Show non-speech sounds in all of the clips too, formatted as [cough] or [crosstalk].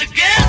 again.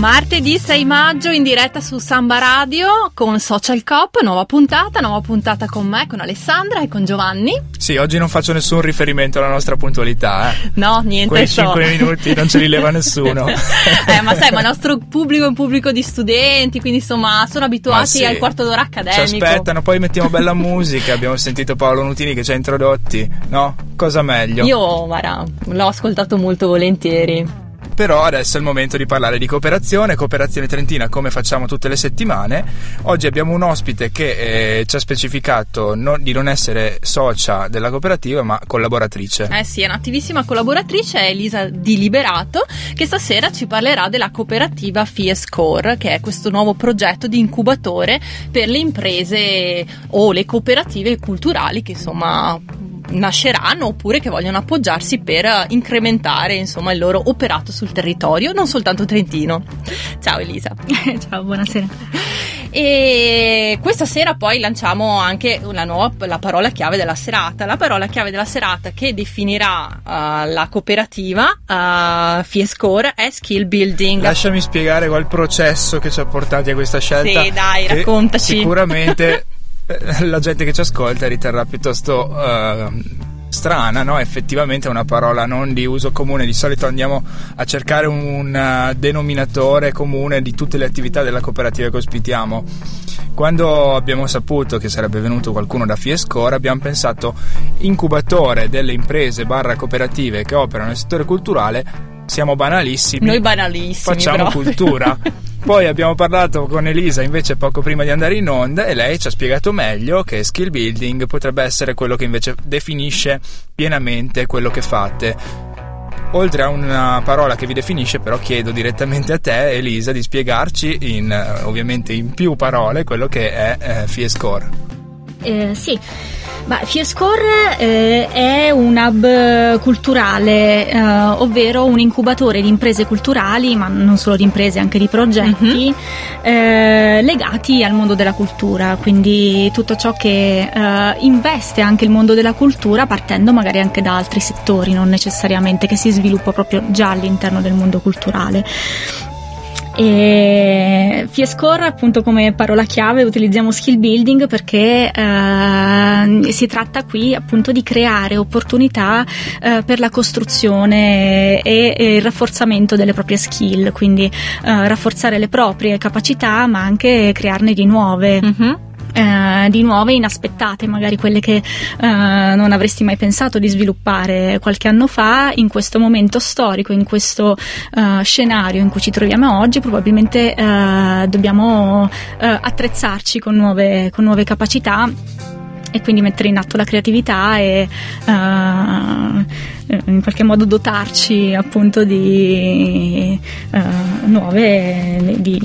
Martedì 6 maggio in diretta su Samba Radio con Social Cop, nuova puntata, nuova puntata con me, con Alessandra e con Giovanni. Sì, oggi non faccio nessun riferimento alla nostra puntualità. Eh. No, niente. Quei so. 5 minuti non ce li leva nessuno. [laughs] eh, ma sai, ma il nostro pubblico è un pubblico di studenti, quindi insomma sono abituati sì. al quarto d'ora Ci accademico. aspettano, poi mettiamo bella musica. Abbiamo sentito Paolo Nutini che ci ha introdotti, no? Cosa meglio? Io, guarda, l'ho ascoltato molto volentieri. Però adesso è il momento di parlare di cooperazione, cooperazione trentina come facciamo tutte le settimane. Oggi abbiamo un ospite che eh, ci ha specificato non- di non essere socia della cooperativa ma collaboratrice. Eh sì, è un'attivissima collaboratrice, Elisa Di Liberato, che stasera ci parlerà della cooperativa FIESCORE, che è questo nuovo progetto di incubatore per le imprese o le cooperative culturali che insomma nasceranno oppure che vogliono appoggiarsi per eh, incrementare insomma il loro operato sul territorio, non soltanto trentino. Ciao Elisa. [laughs] Ciao, buonasera. E questa sera poi lanciamo anche la nuova la parola chiave della serata. La parola chiave della serata che definirà eh, la cooperativa uh, Fiescore è skill building. Lasciami spiegare qual è il processo che ci ha portati a questa scelta. Sì, dai, raccontaci. Sicuramente [laughs] [laughs] la gente che ci ascolta riterrà piuttosto eh, strana, no? Effettivamente è una parola non di uso comune. Di solito andiamo a cercare un eh, denominatore comune di tutte le attività della cooperativa che ospitiamo. Quando abbiamo saputo che sarebbe venuto qualcuno da Fiescore, abbiamo pensato incubatore delle imprese barra cooperative che operano nel settore culturale. Siamo banalissimi. Noi banalissimi. Facciamo proprio. cultura. [laughs] Poi abbiamo parlato con Elisa invece poco prima di andare in onda e lei ci ha spiegato meglio che skill building potrebbe essere quello che invece definisce pienamente quello che fate. Oltre a una parola che vi definisce, però chiedo direttamente a te, Elisa, di spiegarci in, eh, ovviamente in più parole quello che è eh, FIESCORE. Eh, sì, ma Fiescore eh, è un hub culturale, eh, ovvero un incubatore di imprese culturali, ma non solo di imprese, anche di progetti eh, legati al mondo della cultura, quindi tutto ciò che eh, investe anche il mondo della cultura partendo magari anche da altri settori, non necessariamente che si sviluppa proprio già all'interno del mondo culturale. E Fiescore, appunto, come parola chiave utilizziamo skill building perché eh, si tratta qui appunto di creare opportunità eh, per la costruzione e, e il rafforzamento delle proprie skill, quindi eh, rafforzare le proprie capacità ma anche crearne di nuove. Mhm. Eh, di nuove inaspettate, magari quelle che eh, non avresti mai pensato di sviluppare qualche anno fa, in questo momento storico, in questo eh, scenario in cui ci troviamo oggi, probabilmente eh, dobbiamo eh, attrezzarci con nuove, con nuove capacità e quindi mettere in atto la creatività e eh, in qualche modo dotarci appunto di eh, nuove di,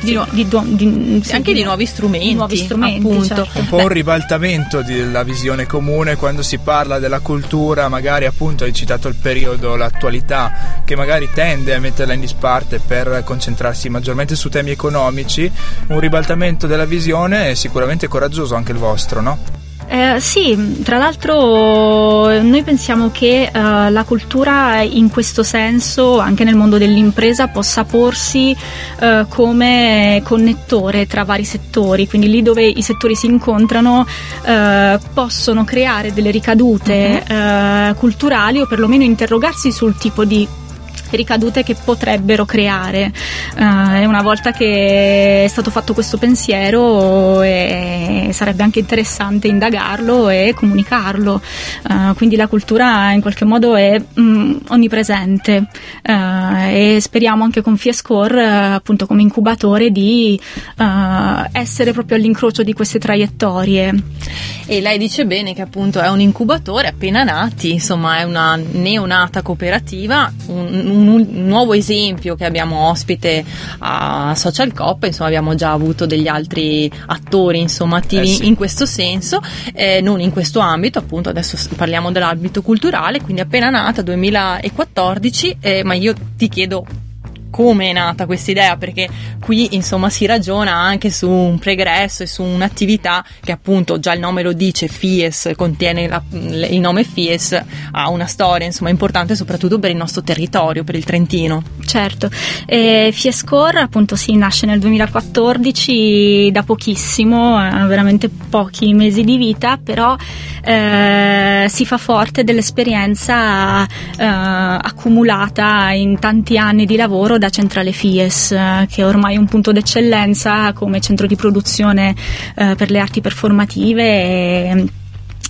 Di nu- di, di- sì, anche di nuovi strumenti, nuovi strumenti, appunto. certo. un po' un ribaltamento della visione comune quando si parla della cultura, magari appunto hai citato il periodo, l'attualità, che magari tende a metterla in disparte per concentrarsi maggiormente su temi economici, un ribaltamento della visione è sicuramente coraggioso anche il vostro, no? Eh, sì, tra l'altro noi pensiamo che eh, la cultura in questo senso, anche nel mondo dell'impresa, possa porsi eh, come connettore tra vari settori, quindi lì dove i settori si incontrano eh, possono creare delle ricadute eh, culturali o perlomeno interrogarsi sul tipo di ricadute che potrebbero creare. Eh, una volta che è stato fatto questo pensiero eh, sarebbe anche interessante indagarlo e comunicarlo. Eh, quindi la cultura in qualche modo è mh, onnipresente eh, e speriamo anche con Fiescore, eh, appunto come incubatore, di eh, essere proprio all'incrocio di queste traiettorie. E lei dice bene che appunto è un incubatore appena nati, insomma è una neonata cooperativa, un, un- un nuovo esempio che abbiamo ospite a Social Cop, insomma abbiamo già avuto degli altri attori insomma attivi Eh sì. in questo senso, eh, non in questo ambito, appunto adesso parliamo dell'ambito culturale, quindi appena nata 2014, eh, ma io ti chiedo come è nata questa idea, perché qui insomma si ragiona anche su un pregresso e su un'attività che appunto già il nome lo dice, FIES, contiene la, il nome FIES, ha una storia insomma importante soprattutto per il nostro territorio, per il Trentino. Certo, e Fiescore appunto si nasce nel 2014 da pochissimo, ha veramente pochi mesi di vita, però eh, si fa forte dell'esperienza eh, accumulata in tanti anni di lavoro da Centrale Fies, eh, che è ormai un punto d'eccellenza come centro di produzione eh, per le arti performative. E,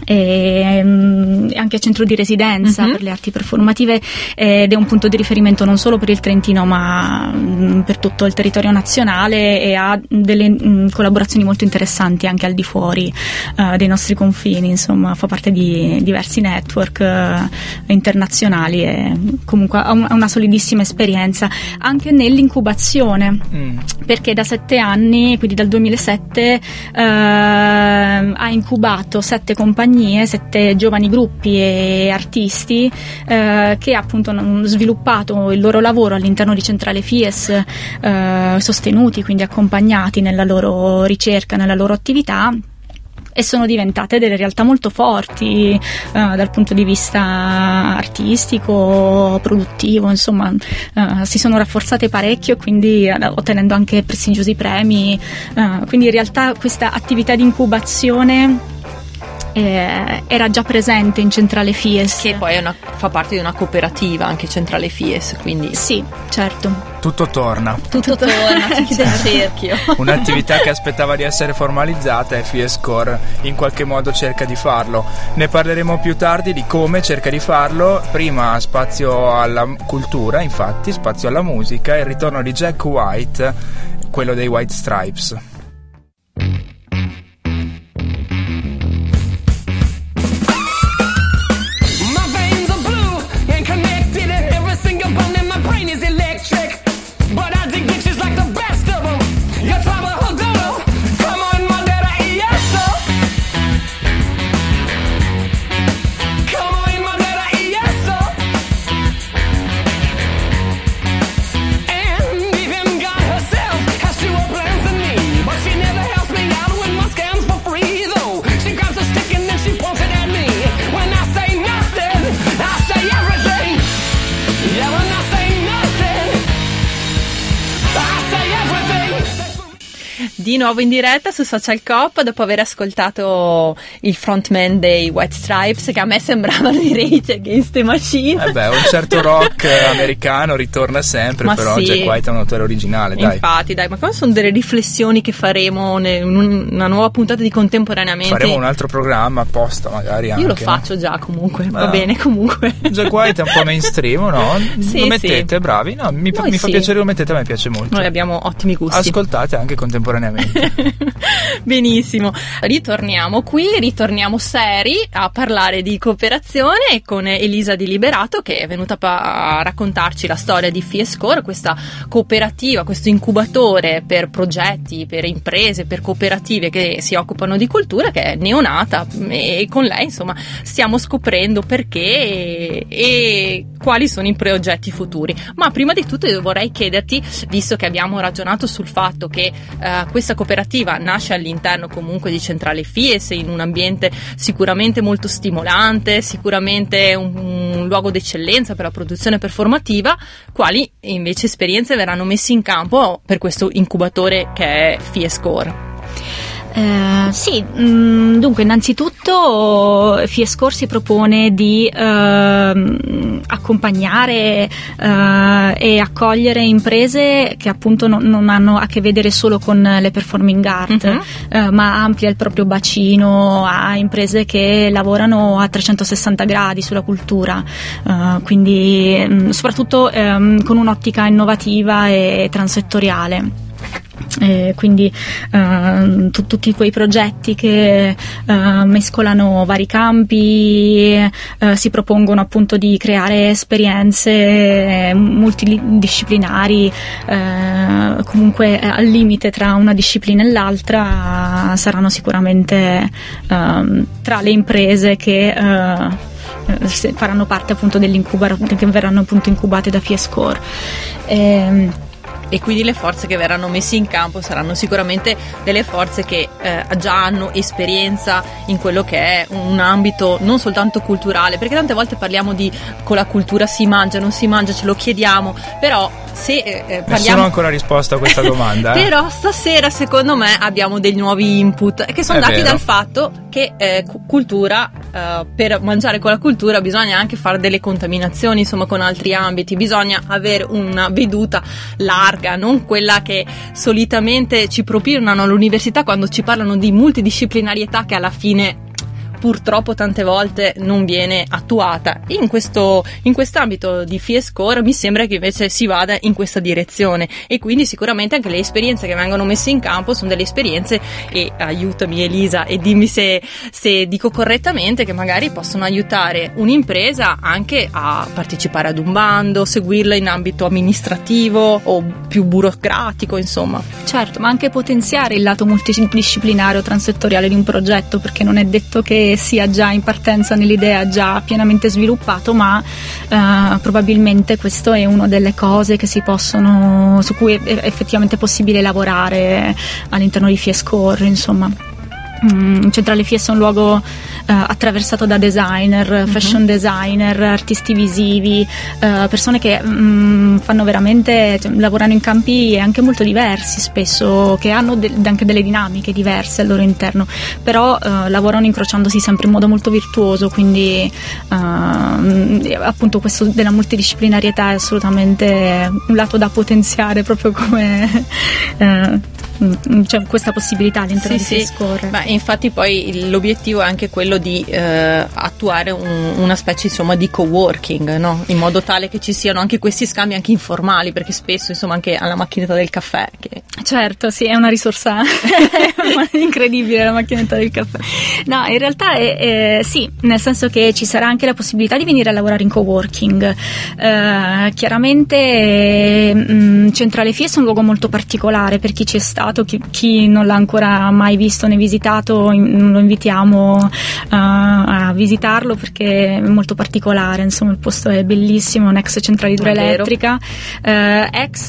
e mm, anche centro di residenza Mhm. per le arti performative ed è un punto di riferimento non solo per il Trentino ma mm, per tutto il territorio nazionale e ha delle mm, collaborazioni molto interessanti anche al di fuori eh, dei nostri confini, insomma fa parte di diversi network eh, internazionali e comunque ha un- ha una solidissima esperienza anche nell'incubazione Mm. perché da sette anni, quindi dal 2007, ehm, ha incubato sette compagnie, sette giovani gruppi e artisti eh, che appunto hanno sviluppato il loro lavoro all'interno di Centrale Fies, eh, sostenuti, quindi accompagnati nella loro ricerca, nella loro attività e sono diventate delle realtà molto forti eh, dal punto di vista artistico, produttivo, insomma eh, si sono rafforzate parecchio quindi eh, ottenendo anche prestigiosi premi, eh, quindi in realtà questa attività di incubazione eh, era già presente in Centrale Fies. Che poi è una- fa parte di una cooperativa, anche Centrale Fies, quindi Sì, certo. Tutto torna. tutto torna, si chiude il cerchio. [laughs] Un'attività che aspettava di essere formalizzata e Fiescore in qualche modo cerca di farlo. Ne parleremo più tardi di come cerca di farlo. Prima spazio alla cultura, infatti, spazio alla musica e il ritorno di Jack White, quello dei White Stripes. Nuovo in diretta su Social Cop dopo aver ascoltato il frontman dei White Stripes che a me sembravano i Rage Against the Machine. Eh beh, un certo [laughs] rock americano ritorna sempre, Ma però sì. Jack White è un autore originale, dai. Infatti, dai, ma qua sono delle riflessioni che faremo in un- una nuova puntata di contemporaneamente. Faremo un altro programma apposta magari anche. Io lo faccio già comunque, va Ah. bene comunque. Jack White è un po' mainstream, no? [laughs] Sì, lo mettete, sì. bravi? No, mi, mi fa piacere lo mettete, a me piace molto. Noi abbiamo ottimi gusti. Ascoltate anche contemporaneamente. [laughs] Benissimo, ritorniamo qui, ritorniamo seri a parlare di cooperazione con Elisa Di Liberato che è venuta a raccontarci la storia di Fiescore, questa cooperativa, questo incubatore per progetti, per imprese, per cooperative che si occupano di cultura che è neonata e con lei insomma stiamo scoprendo perché e, e quali sono i progetti futuri. Ma prima di tutto io vorrei chiederti, visto che abbiamo ragionato sul fatto che eh, questa cooperativa nasce all'interno comunque di Centrale Fies in un ambiente sicuramente molto stimolante, sicuramente un, un luogo d'eccellenza per la produzione performativa, quali invece esperienze verranno messe in campo per questo incubatore che è Fiescore? Eh, sì, mm, dunque innanzitutto Fiescore si propone di ehm, accompagnare eh, e accogliere imprese che appunto non, non hanno a che vedere solo con le performing art, eh, ma amplia il proprio bacino a imprese che lavorano a 360 gradi sulla cultura, eh, quindi mm, soprattutto ehm, con un'ottica innovativa e transettoriale. Eh, quindi ehm, tu- tutti quei progetti che eh, mescolano vari campi, eh, si propongono appunto di creare esperienze eh, multidisciplinari, eh, comunque eh, al limite tra una disciplina e l'altra saranno sicuramente ehm, tra le imprese che eh, eh, faranno parte appunto dell'incubatore che verranno appunto incubate da FIESCORE. E quindi le forze che verranno messe in campo saranno sicuramente delle forze che eh, già hanno esperienza in quello che è un ambito non soltanto culturale, perché tante volte parliamo di con la cultura si mangia, non si mangia, ce lo chiediamo, però se eh, eh, Nessuno parliamo ha ancora risposto a questa domanda. eh. [laughs] Però stasera secondo me abbiamo dei nuovi input che sono È dati vero. dal fatto che eh, cu- cultura, eh, per mangiare con la cultura bisogna anche fare delle contaminazioni insomma con altri ambiti, bisogna avere una veduta larga, non quella che solitamente ci propinano all'università quando ci parlano di multidisciplinarietà che alla fine purtroppo tante volte non viene attuata. In questo in quest'ambito di FIESCORE mi sembra che invece si vada in questa direzione e quindi sicuramente anche le esperienze che vengono messe in campo sono delle esperienze e aiutami Elisa e dimmi se, se dico correttamente che magari possono aiutare un'impresa anche a partecipare ad un bando, seguirla in ambito amministrativo o più burocratico, insomma. Certo, ma anche potenziare il lato multidisciplinare o transettoriale di un progetto, perché non è detto che sia già in partenza nell'idea già pienamente sviluppato, ma eh, probabilmente questo è una delle cose possono, su cui è effettivamente possibile lavorare all'interno di Fiescore, insomma. Mm, Centrale Fies è un luogo attraversato da designer, fashion designer, artisti visivi, eh, persone che mm, fanno veramente, cioè, lavorano in campi anche molto diversi spesso, che hanno de- anche delle dinamiche diverse al loro interno, però eh, lavorano incrociandosi sempre in modo molto virtuoso, quindi appunto questo della multidisciplinarietà è assolutamente un lato da potenziare proprio come... [laughs] mm, c'è questa possibilità all'interno di Fiescore. Beh, infatti poi l'obiettivo è anche quello di eh, attuare un- una specie insomma di co-working, no? in modo tale che ci siano anche questi scambi anche informali, perché spesso insomma anche alla macchinetta del caffè che Certo, sì, è una risorsa [laughs] incredibile la macchinetta del caffè. No, in realtà è, è- sì, nel senso che ci sarà anche la possibilità di venire a lavorare in coworking. Eh, chiaramente mh, Centrale Fies è un luogo molto particolare per chi ci è stato, chi, chi non l'ha ancora mai visto né visitato, in- lo invitiamo eh, a visitarlo perché è molto particolare, insomma il posto è bellissimo, è un'ex centrale idroelettrica, eh, ex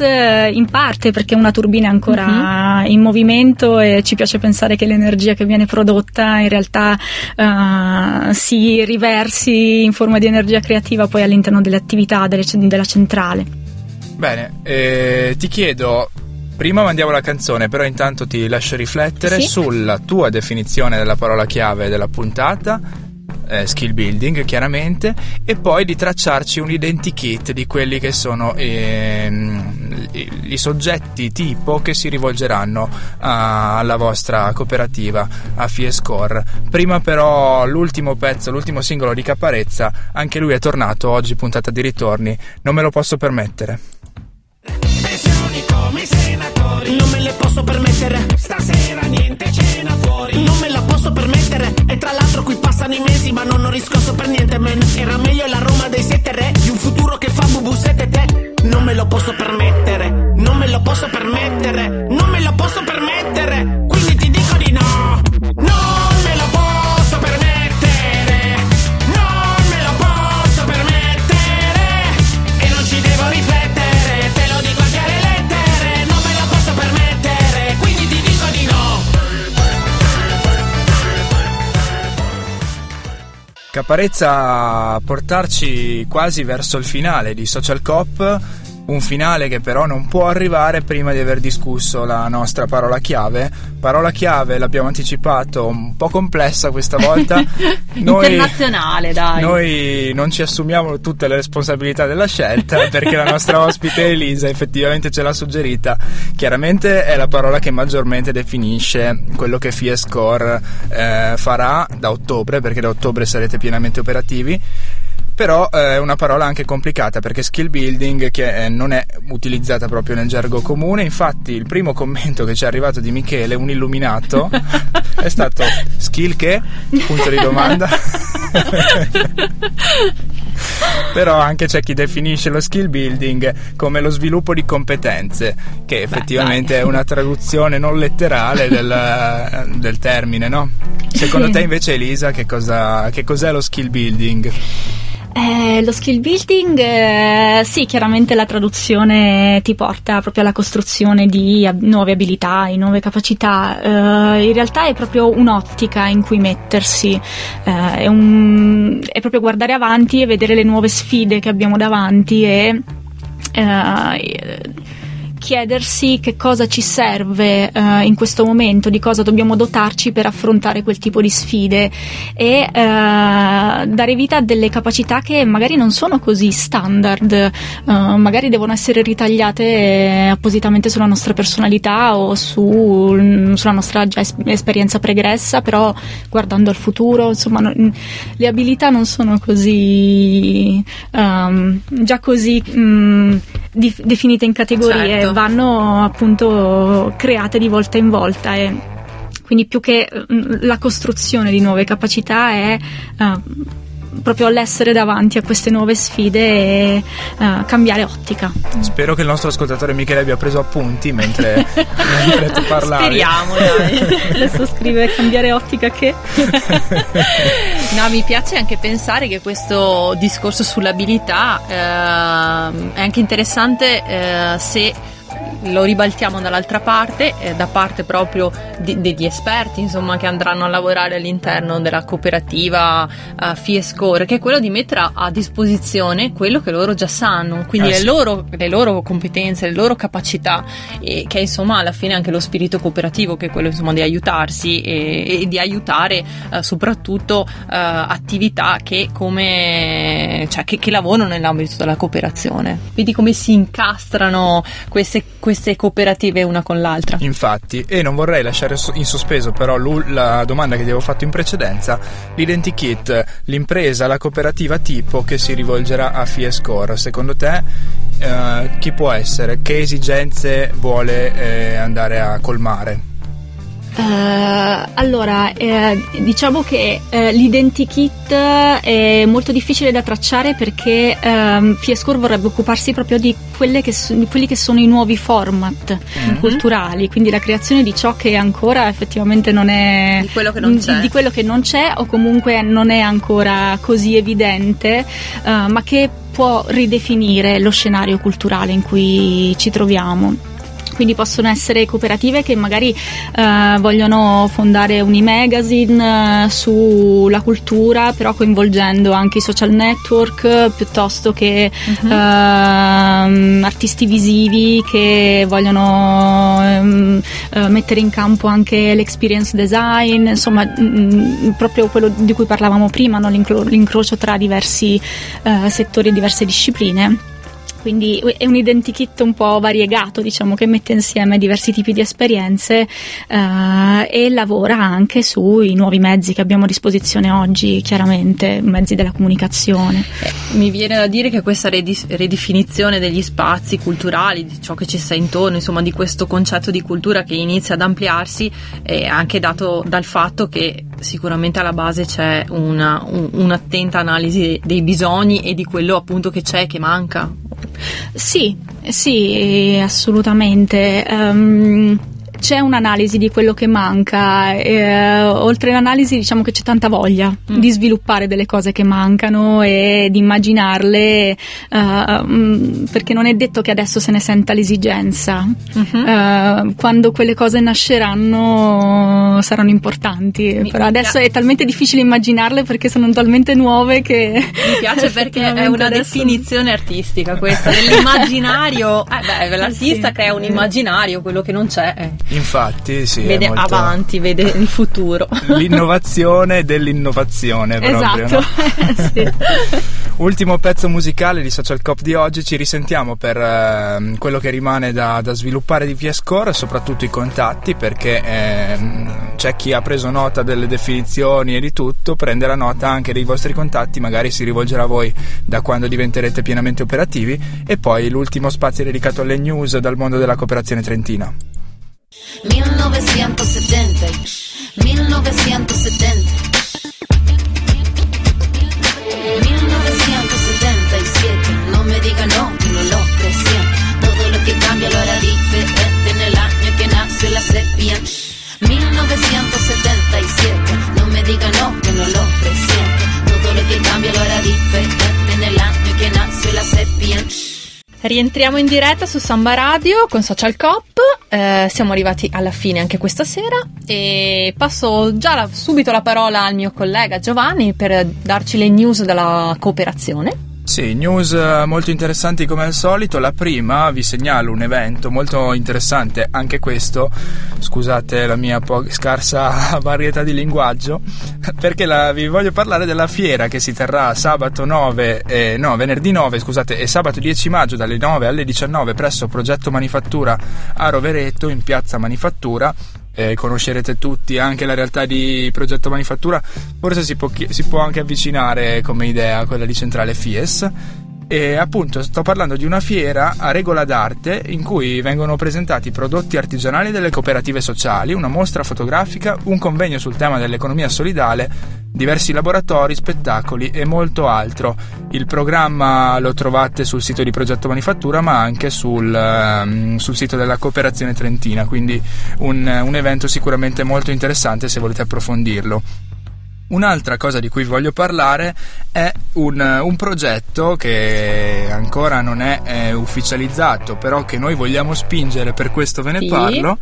in parte perché una turbina è ancora in movimento e ci piace pensare che l'energia che viene prodotta in realtà eh, si riversi in forma di energia creativa poi all'interno delle attività delle- della centrale. Bene, eh, ti chiedo. Prima mandiamo la canzone, però intanto ti lascio riflettere Sì. sulla tua definizione della parola chiave della puntata, eh, skill building chiaramente, e poi di tracciarci un identikit di quelli che sono ehm, i, soggetti tipo che si rivolgeranno a- alla vostra cooperativa, a Fiescore. Prima però l'ultimo pezzo, l'ultimo singolo di Caparezza, anche lui è tornato oggi, puntata di ritorni, non me lo posso permettere. Pensioni come i senatori. Non me le posso permettere. Stasera niente cena fuori. Non me la posso permettere E tra l'altro qui passano i mesi Ma non ho riscosso per niente man. Era meglio la Roma dei sette re Di un futuro che fa bubu sette te. Non me lo posso permettere Non me lo posso permettere Non me lo posso permettere Caparezza a portarci quasi verso il finale di Social Cop, un finale che però non può arrivare prima di aver discusso la nostra parola chiave. Parola chiave, l'abbiamo anticipato, un po' complessa questa volta. [laughs] internazionale, dai. Noi non ci assumiamo tutte le responsabilità della scelta [laughs] perché la nostra ospite Elisa effettivamente ce l'ha suggerita. Chiaramente è la parola che maggiormente definisce quello che Fiescore eh, farà da ottobre, perché da ottobre sarete pienamente operativi. Però eh, è una parola anche complicata perché skill building che eh, non è utilizzata proprio nel gergo comune. Infatti, il primo commento che ci è arrivato di Michele, un illuminato, [laughs] è stato skill che? Punto di domanda. [laughs] Però anche c'è chi definisce lo skill building come lo sviluppo di competenze, che effettivamente dai. è una traduzione non letterale del, del termine, no? Secondo Sì. te invece Elisa che, cosa, che cos'è lo skill building? Eh, lo skill building, eh, sì, chiaramente la traduzione ti porta proprio alla costruzione di ab- nuove abilità, di nuove capacità. Eh, in realtà è proprio un'ottica in cui mettersi, eh, è, un- è proprio guardare avanti e vedere le nuove sfide che abbiamo davanti e eh, chiedersi che cosa ci serve eh, in questo momento, di cosa dobbiamo dotarci per affrontare quel tipo di sfide e eh, dare vita a delle capacità che magari non sono così standard, eh, magari devono essere ritagliate appositamente sulla nostra personalità o su- sulla nostra esperienza pregressa, però guardando al futuro, insomma, non- le abilità non sono così ehm, già così mm, dif- definite in categorie, Certo. Vanno appunto create di volta in volta e quindi più che mm, la costruzione di nuove capacità è eh, proprio l'essere davanti a queste nuove sfide e eh, cambiare ottica. Spero che il nostro ascoltatore Michele abbia preso appunti mentre, [laughs] mentre tu parlavi. Speriamo, dai. [laughs] Adesso scrive cambiare ottica che [laughs] No, mi piace anche pensare che questo discorso sull'abilità ehm, è anche interessante eh, se lo ribaltiamo dall'altra parte, eh, da parte proprio di- degli esperti insomma, che andranno a lavorare all'interno della cooperativa eh, FIESCORE, che è quello di mettere a, a disposizione quello che loro già sanno, quindi le, sì. loro, le loro competenze, le loro capacità, e che è insomma alla fine anche lo spirito cooperativo, che è quello insomma di aiutarsi e, e di aiutare eh, soprattutto eh, attività che, come, cioè, che, che lavorano nell'ambito della cooperazione. Vedi come si incastrano queste, queste cooperative una con l'altra. Infatti, e non vorrei lasciare in sospeso però la domanda che ti avevo fatto in precedenza, l'identikit, l'impresa, la cooperativa tipo che si rivolgerà a FIESCORE, secondo te eh, chi può essere? Che esigenze vuole eh, andare a colmare? Eh, allora, eh, diciamo che eh, l'identikit è molto difficile da tracciare perché ehm, Fiescore vorrebbe occuparsi proprio di, quelle che so- di quelli che sono i nuovi format Mhm. culturali, quindi la creazione di ciò che ancora effettivamente non è Di quello che non di- c'è. di quello che non c'è o comunque non è ancora così evidente, eh, ma che può ridefinire lo scenario culturale in cui ci troviamo. Quindi possono essere cooperative che magari eh, vogliono fondare un e-magazine eh, sulla cultura, però coinvolgendo anche i social network piuttosto che Mhm. ehm, artisti visivi che vogliono ehm, eh, mettere in campo anche l'experience design, insomma mm, proprio quello di cui parlavamo prima, no? L'incro- l'incrocio tra diversi eh, settori e diverse discipline. Quindi è un identikit un po' variegato, diciamo, che mette insieme diversi tipi di esperienze eh, e lavora anche sui nuovi mezzi che abbiamo a disposizione oggi, chiaramente, mezzi della comunicazione. Eh, Mi viene da dire che questa redis- ridefinizione degli spazi culturali, di ciò che ci sta intorno, insomma di questo concetto di cultura che inizia ad ampliarsi, è anche dato dal fatto che sicuramente alla base c'è una- un- un'attenta analisi dei bisogni e di quello appunto che c'è e che manca. Sì, sì, assolutamente. Ehm, c'è un'analisi di quello che manca, eh, oltre all'analisi diciamo che c'è tanta voglia Mm. di sviluppare delle cose che mancano e di immaginarle, eh, mm, perché non è detto che adesso se ne senta l'esigenza. Mhm. Eh, quando quelle cose nasceranno saranno importanti, Mi- però mi adesso pia- è talmente difficile immaginarle perché sono talmente nuove che... Mi piace perché è una adesso- definizione artistica questa, dell'immaginario. [laughs] Eh beh, l'artista sì. crea un immaginario, quello che non c'è eh, Infatti, sì, vede molto- avanti, vede il futuro. [laughs] L'innovazione dell'innovazione proprio, Esatto, no? [laughs] sì. Ultimo pezzo musicale di Social Cop di oggi, ci risentiamo per ehm, quello che rimane da, da sviluppare di PS-Core, soprattutto i contatti, perché ehm, c'è chi ha preso nota delle definizioni e di tutto, prenderà nota anche dei vostri contatti, magari si rivolgerà a voi da quando diventerete pienamente operativi, e poi l'ultimo spazio dedicato alle news dal mondo della cooperazione trentina. 1970, 1970, 1977, no me digan no, que no lo presiento. Todo lo que cambia lo hará diferente en el año que nació la sepia. 1977, no me digan no, que no lo presiento. Todo lo que cambia lo hará diferente en el año que nació la sepia. Rientriamo in diretta su Samba Radio con Social Cop. Eh, siamo arrivati alla fine anche questa sera e passo già la- subito la parola al mio collega Giovanni per darci le news della cooperazione. Sì, news eh, molto interessanti come al solito. La prima vi segnalo un evento molto interessante, anche questo, scusate la mia po- scarsa [laughs] varietà di linguaggio, [laughs] perché la- vi voglio parlare della fiera che si terrà sabato 9, eh, no, venerdì 9, scusate, e sabato 10 maggio dalle 9 alle 19 presso Progetto Manifattura a Rovereto in piazza Manifattura. Eh, conoscerete tutti anche la realtà di Progetto Manifattura, forse si può, si può anche avvicinare come idea a quella di Centrale Fies. E appunto sto parlando di una fiera a regola d'arte in cui vengono presentati prodotti artigianali delle cooperative sociali, una mostra fotografica, un convegno sul tema dell'economia solidale, diversi laboratori, spettacoli e molto altro. Il programma lo trovate sul sito di Progetto Manifattura ma anche sul, ehm, sul sito della Cooperazione Trentina, quindi un, un evento sicuramente molto interessante se volete approfondirlo. Un'altra cosa di cui voglio parlare è un, un progetto che ancora non è eh, ufficializzato, però che noi vogliamo spingere, per questo ve ne Sì. parlo.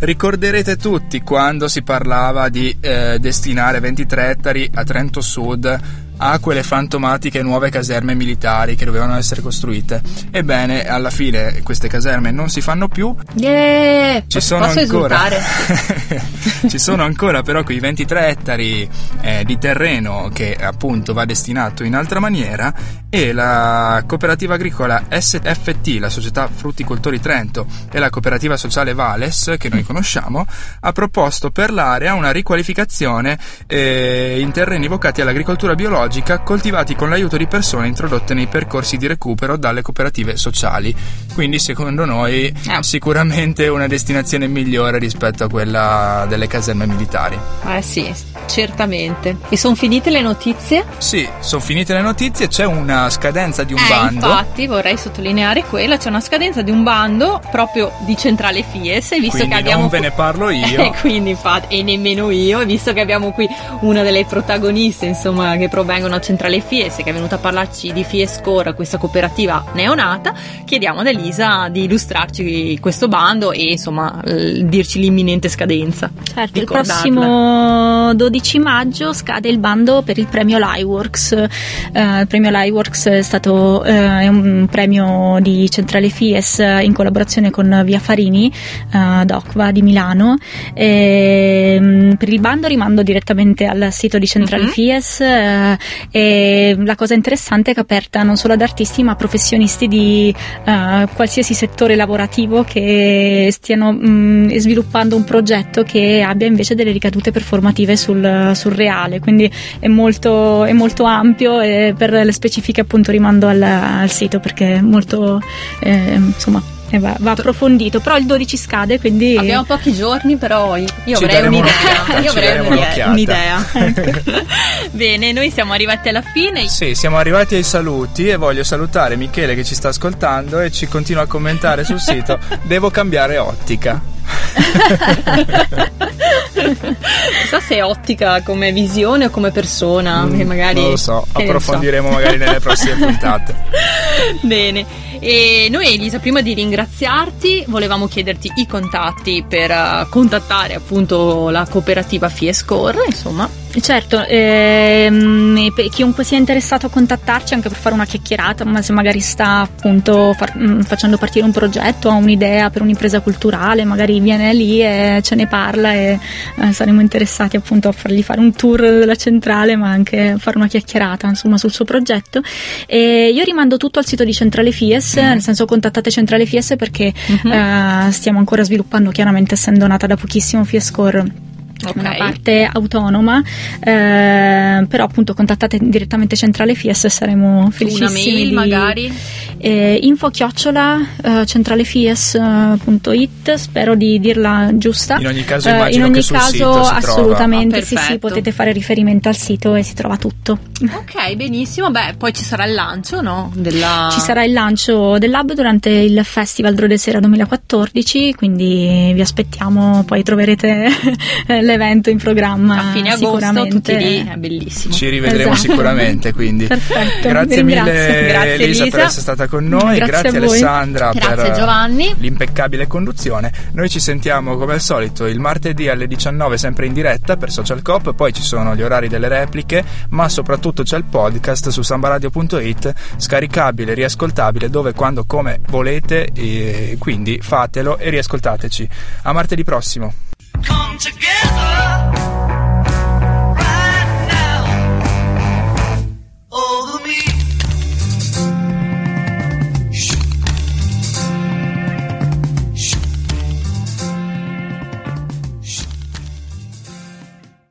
Ricorderete tutti quando si parlava di eh, destinare 23 ettari a Trento Sud a quelle fantomatiche nuove caserme militari che dovevano essere costruite. Ebbene, alla fine queste caserme non si fanno più, Yeah, ci sono ancora [laughs] ci sono ancora però quei 23 ettari eh, di terreno che appunto va destinato in altra maniera e la cooperativa agricola SFT, la società Frutticoltori Trento e la cooperativa sociale Vales che noi conosciamo ha proposto per l'area una riqualificazione eh, in terreni vocati all'agricoltura biologica coltivati con l'aiuto di persone introdotte nei percorsi di recupero dalle cooperative sociali quindi secondo noi Ah. sicuramente una destinazione migliore rispetto a quella delle caserme militari. Eh sì, certamente. E sono finite le notizie? Sì, sono finite le notizie, c'è una scadenza di un eh, bando. infatti vorrei sottolineare quella, c'è una scadenza di un bando proprio di Centrale Fies, visto quindi che abbiamo non ve ne parlo [laughs] io. E quindi infatti, e nemmeno io, visto che abbiamo qui una delle protagoniste, insomma, che provengono da Centrale Fies, che è venuta a parlarci di Fiescore, questa cooperativa neonata, chiediamo ad Elisa di illustrarci questo bando e insomma dirci l'imminente scadenza. Certo, il prossimo 12 maggio scade il bando per il premio L'iWorks. Eh, il premio L'iWorks è stato eh, è un premio di Centrale Fies eh, in collaborazione con Via Farini, eh, Docva di Milano. E, mm, per il bando rimando direttamente al sito di Centrale Mhm. Fies eh, e la cosa interessante è che è aperta non solo ad artisti ma a professionisti di eh, qualsiasi settore lavorativo che stiano mh, sviluppando un progetto che abbia invece delle ricadute performative sul, sul reale, quindi è molto, è molto ampio e per le specifiche appunto rimando al, al sito perché è molto eh, insomma eh, va, va approfondito, però il 12 scade quindi Abbiamo pochi giorni, però io Ci avrei un'idea. Io avrei un'idea. un'occhiata. un'idea. [laughs] Bene, noi siamo arrivati alla fine. Sì, siamo arrivati ai saluti e voglio salutare Michele che ci sta ascoltando e ci continua a commentare sul sito. [laughs] Devo cambiare ottica. Non so se è ottica come visione o come persona, che magari Mm, Non lo so, ne so. approfondiremo magari nelle prossime [laughs] puntate. Bene, e noi Elisa, prima di ringraziarti, volevamo chiederti i contatti per eh, contattare appunto la cooperativa Fiescore, insomma. Certo, ehm, per chiunque sia interessato a contattarci anche per fare una chiacchierata, ma se magari sta appunto far- mh, facendo partire un progetto, ha un'idea per un'impresa culturale, magari viene lì e ce ne parla e eh, saremo interessati appunto a fargli fare un tour della centrale, ma anche fare una chiacchierata insomma sul suo progetto. E io rimando tutto al sito di Centrale Fies, nel senso contattate Centrale Fies perché eh, stiamo ancora sviluppando, chiaramente essendo nata da pochissimo Fiescore Ok. una parte autonoma, eh, però appunto contattate direttamente Centrale Fies e saremo Una felicissimi mail di- magari. eh, info chiocciola eh, centralefies.it spero di dirla giusta In ogni caso Eh, in ogni che sul caso assolutamente Ah, sì sì potete fare riferimento al sito e si trova tutto Ok, benissimo. Beh, poi ci sarà il lancio, no? Della... Ci sarà il lancio dell'hub durante il Festival Drode Sera 2014, quindi vi aspettiamo, poi troverete [laughs] l'evento evento in programma A fine agosto sicuramente. tutti lì, è bellissimo. Ci rivedremo Esatto. sicuramente, quindi. Perfetto, Grazie mille. Grazie, Elisa per Elisa. essere stata con noi, Grazie voi. Alessandra Grazie, per Giovanni. l'impeccabile conduzione. Noi ci sentiamo come al solito il martedì alle 19 sempre in diretta per Social Cop, poi ci sono gli orari delle repliche, ma soprattutto c'è il podcast su sambaradio.it, scaricabile, riascoltabile dove, quando, come volete, e quindi fatelo e riascoltateci. A martedì prossimo. come together.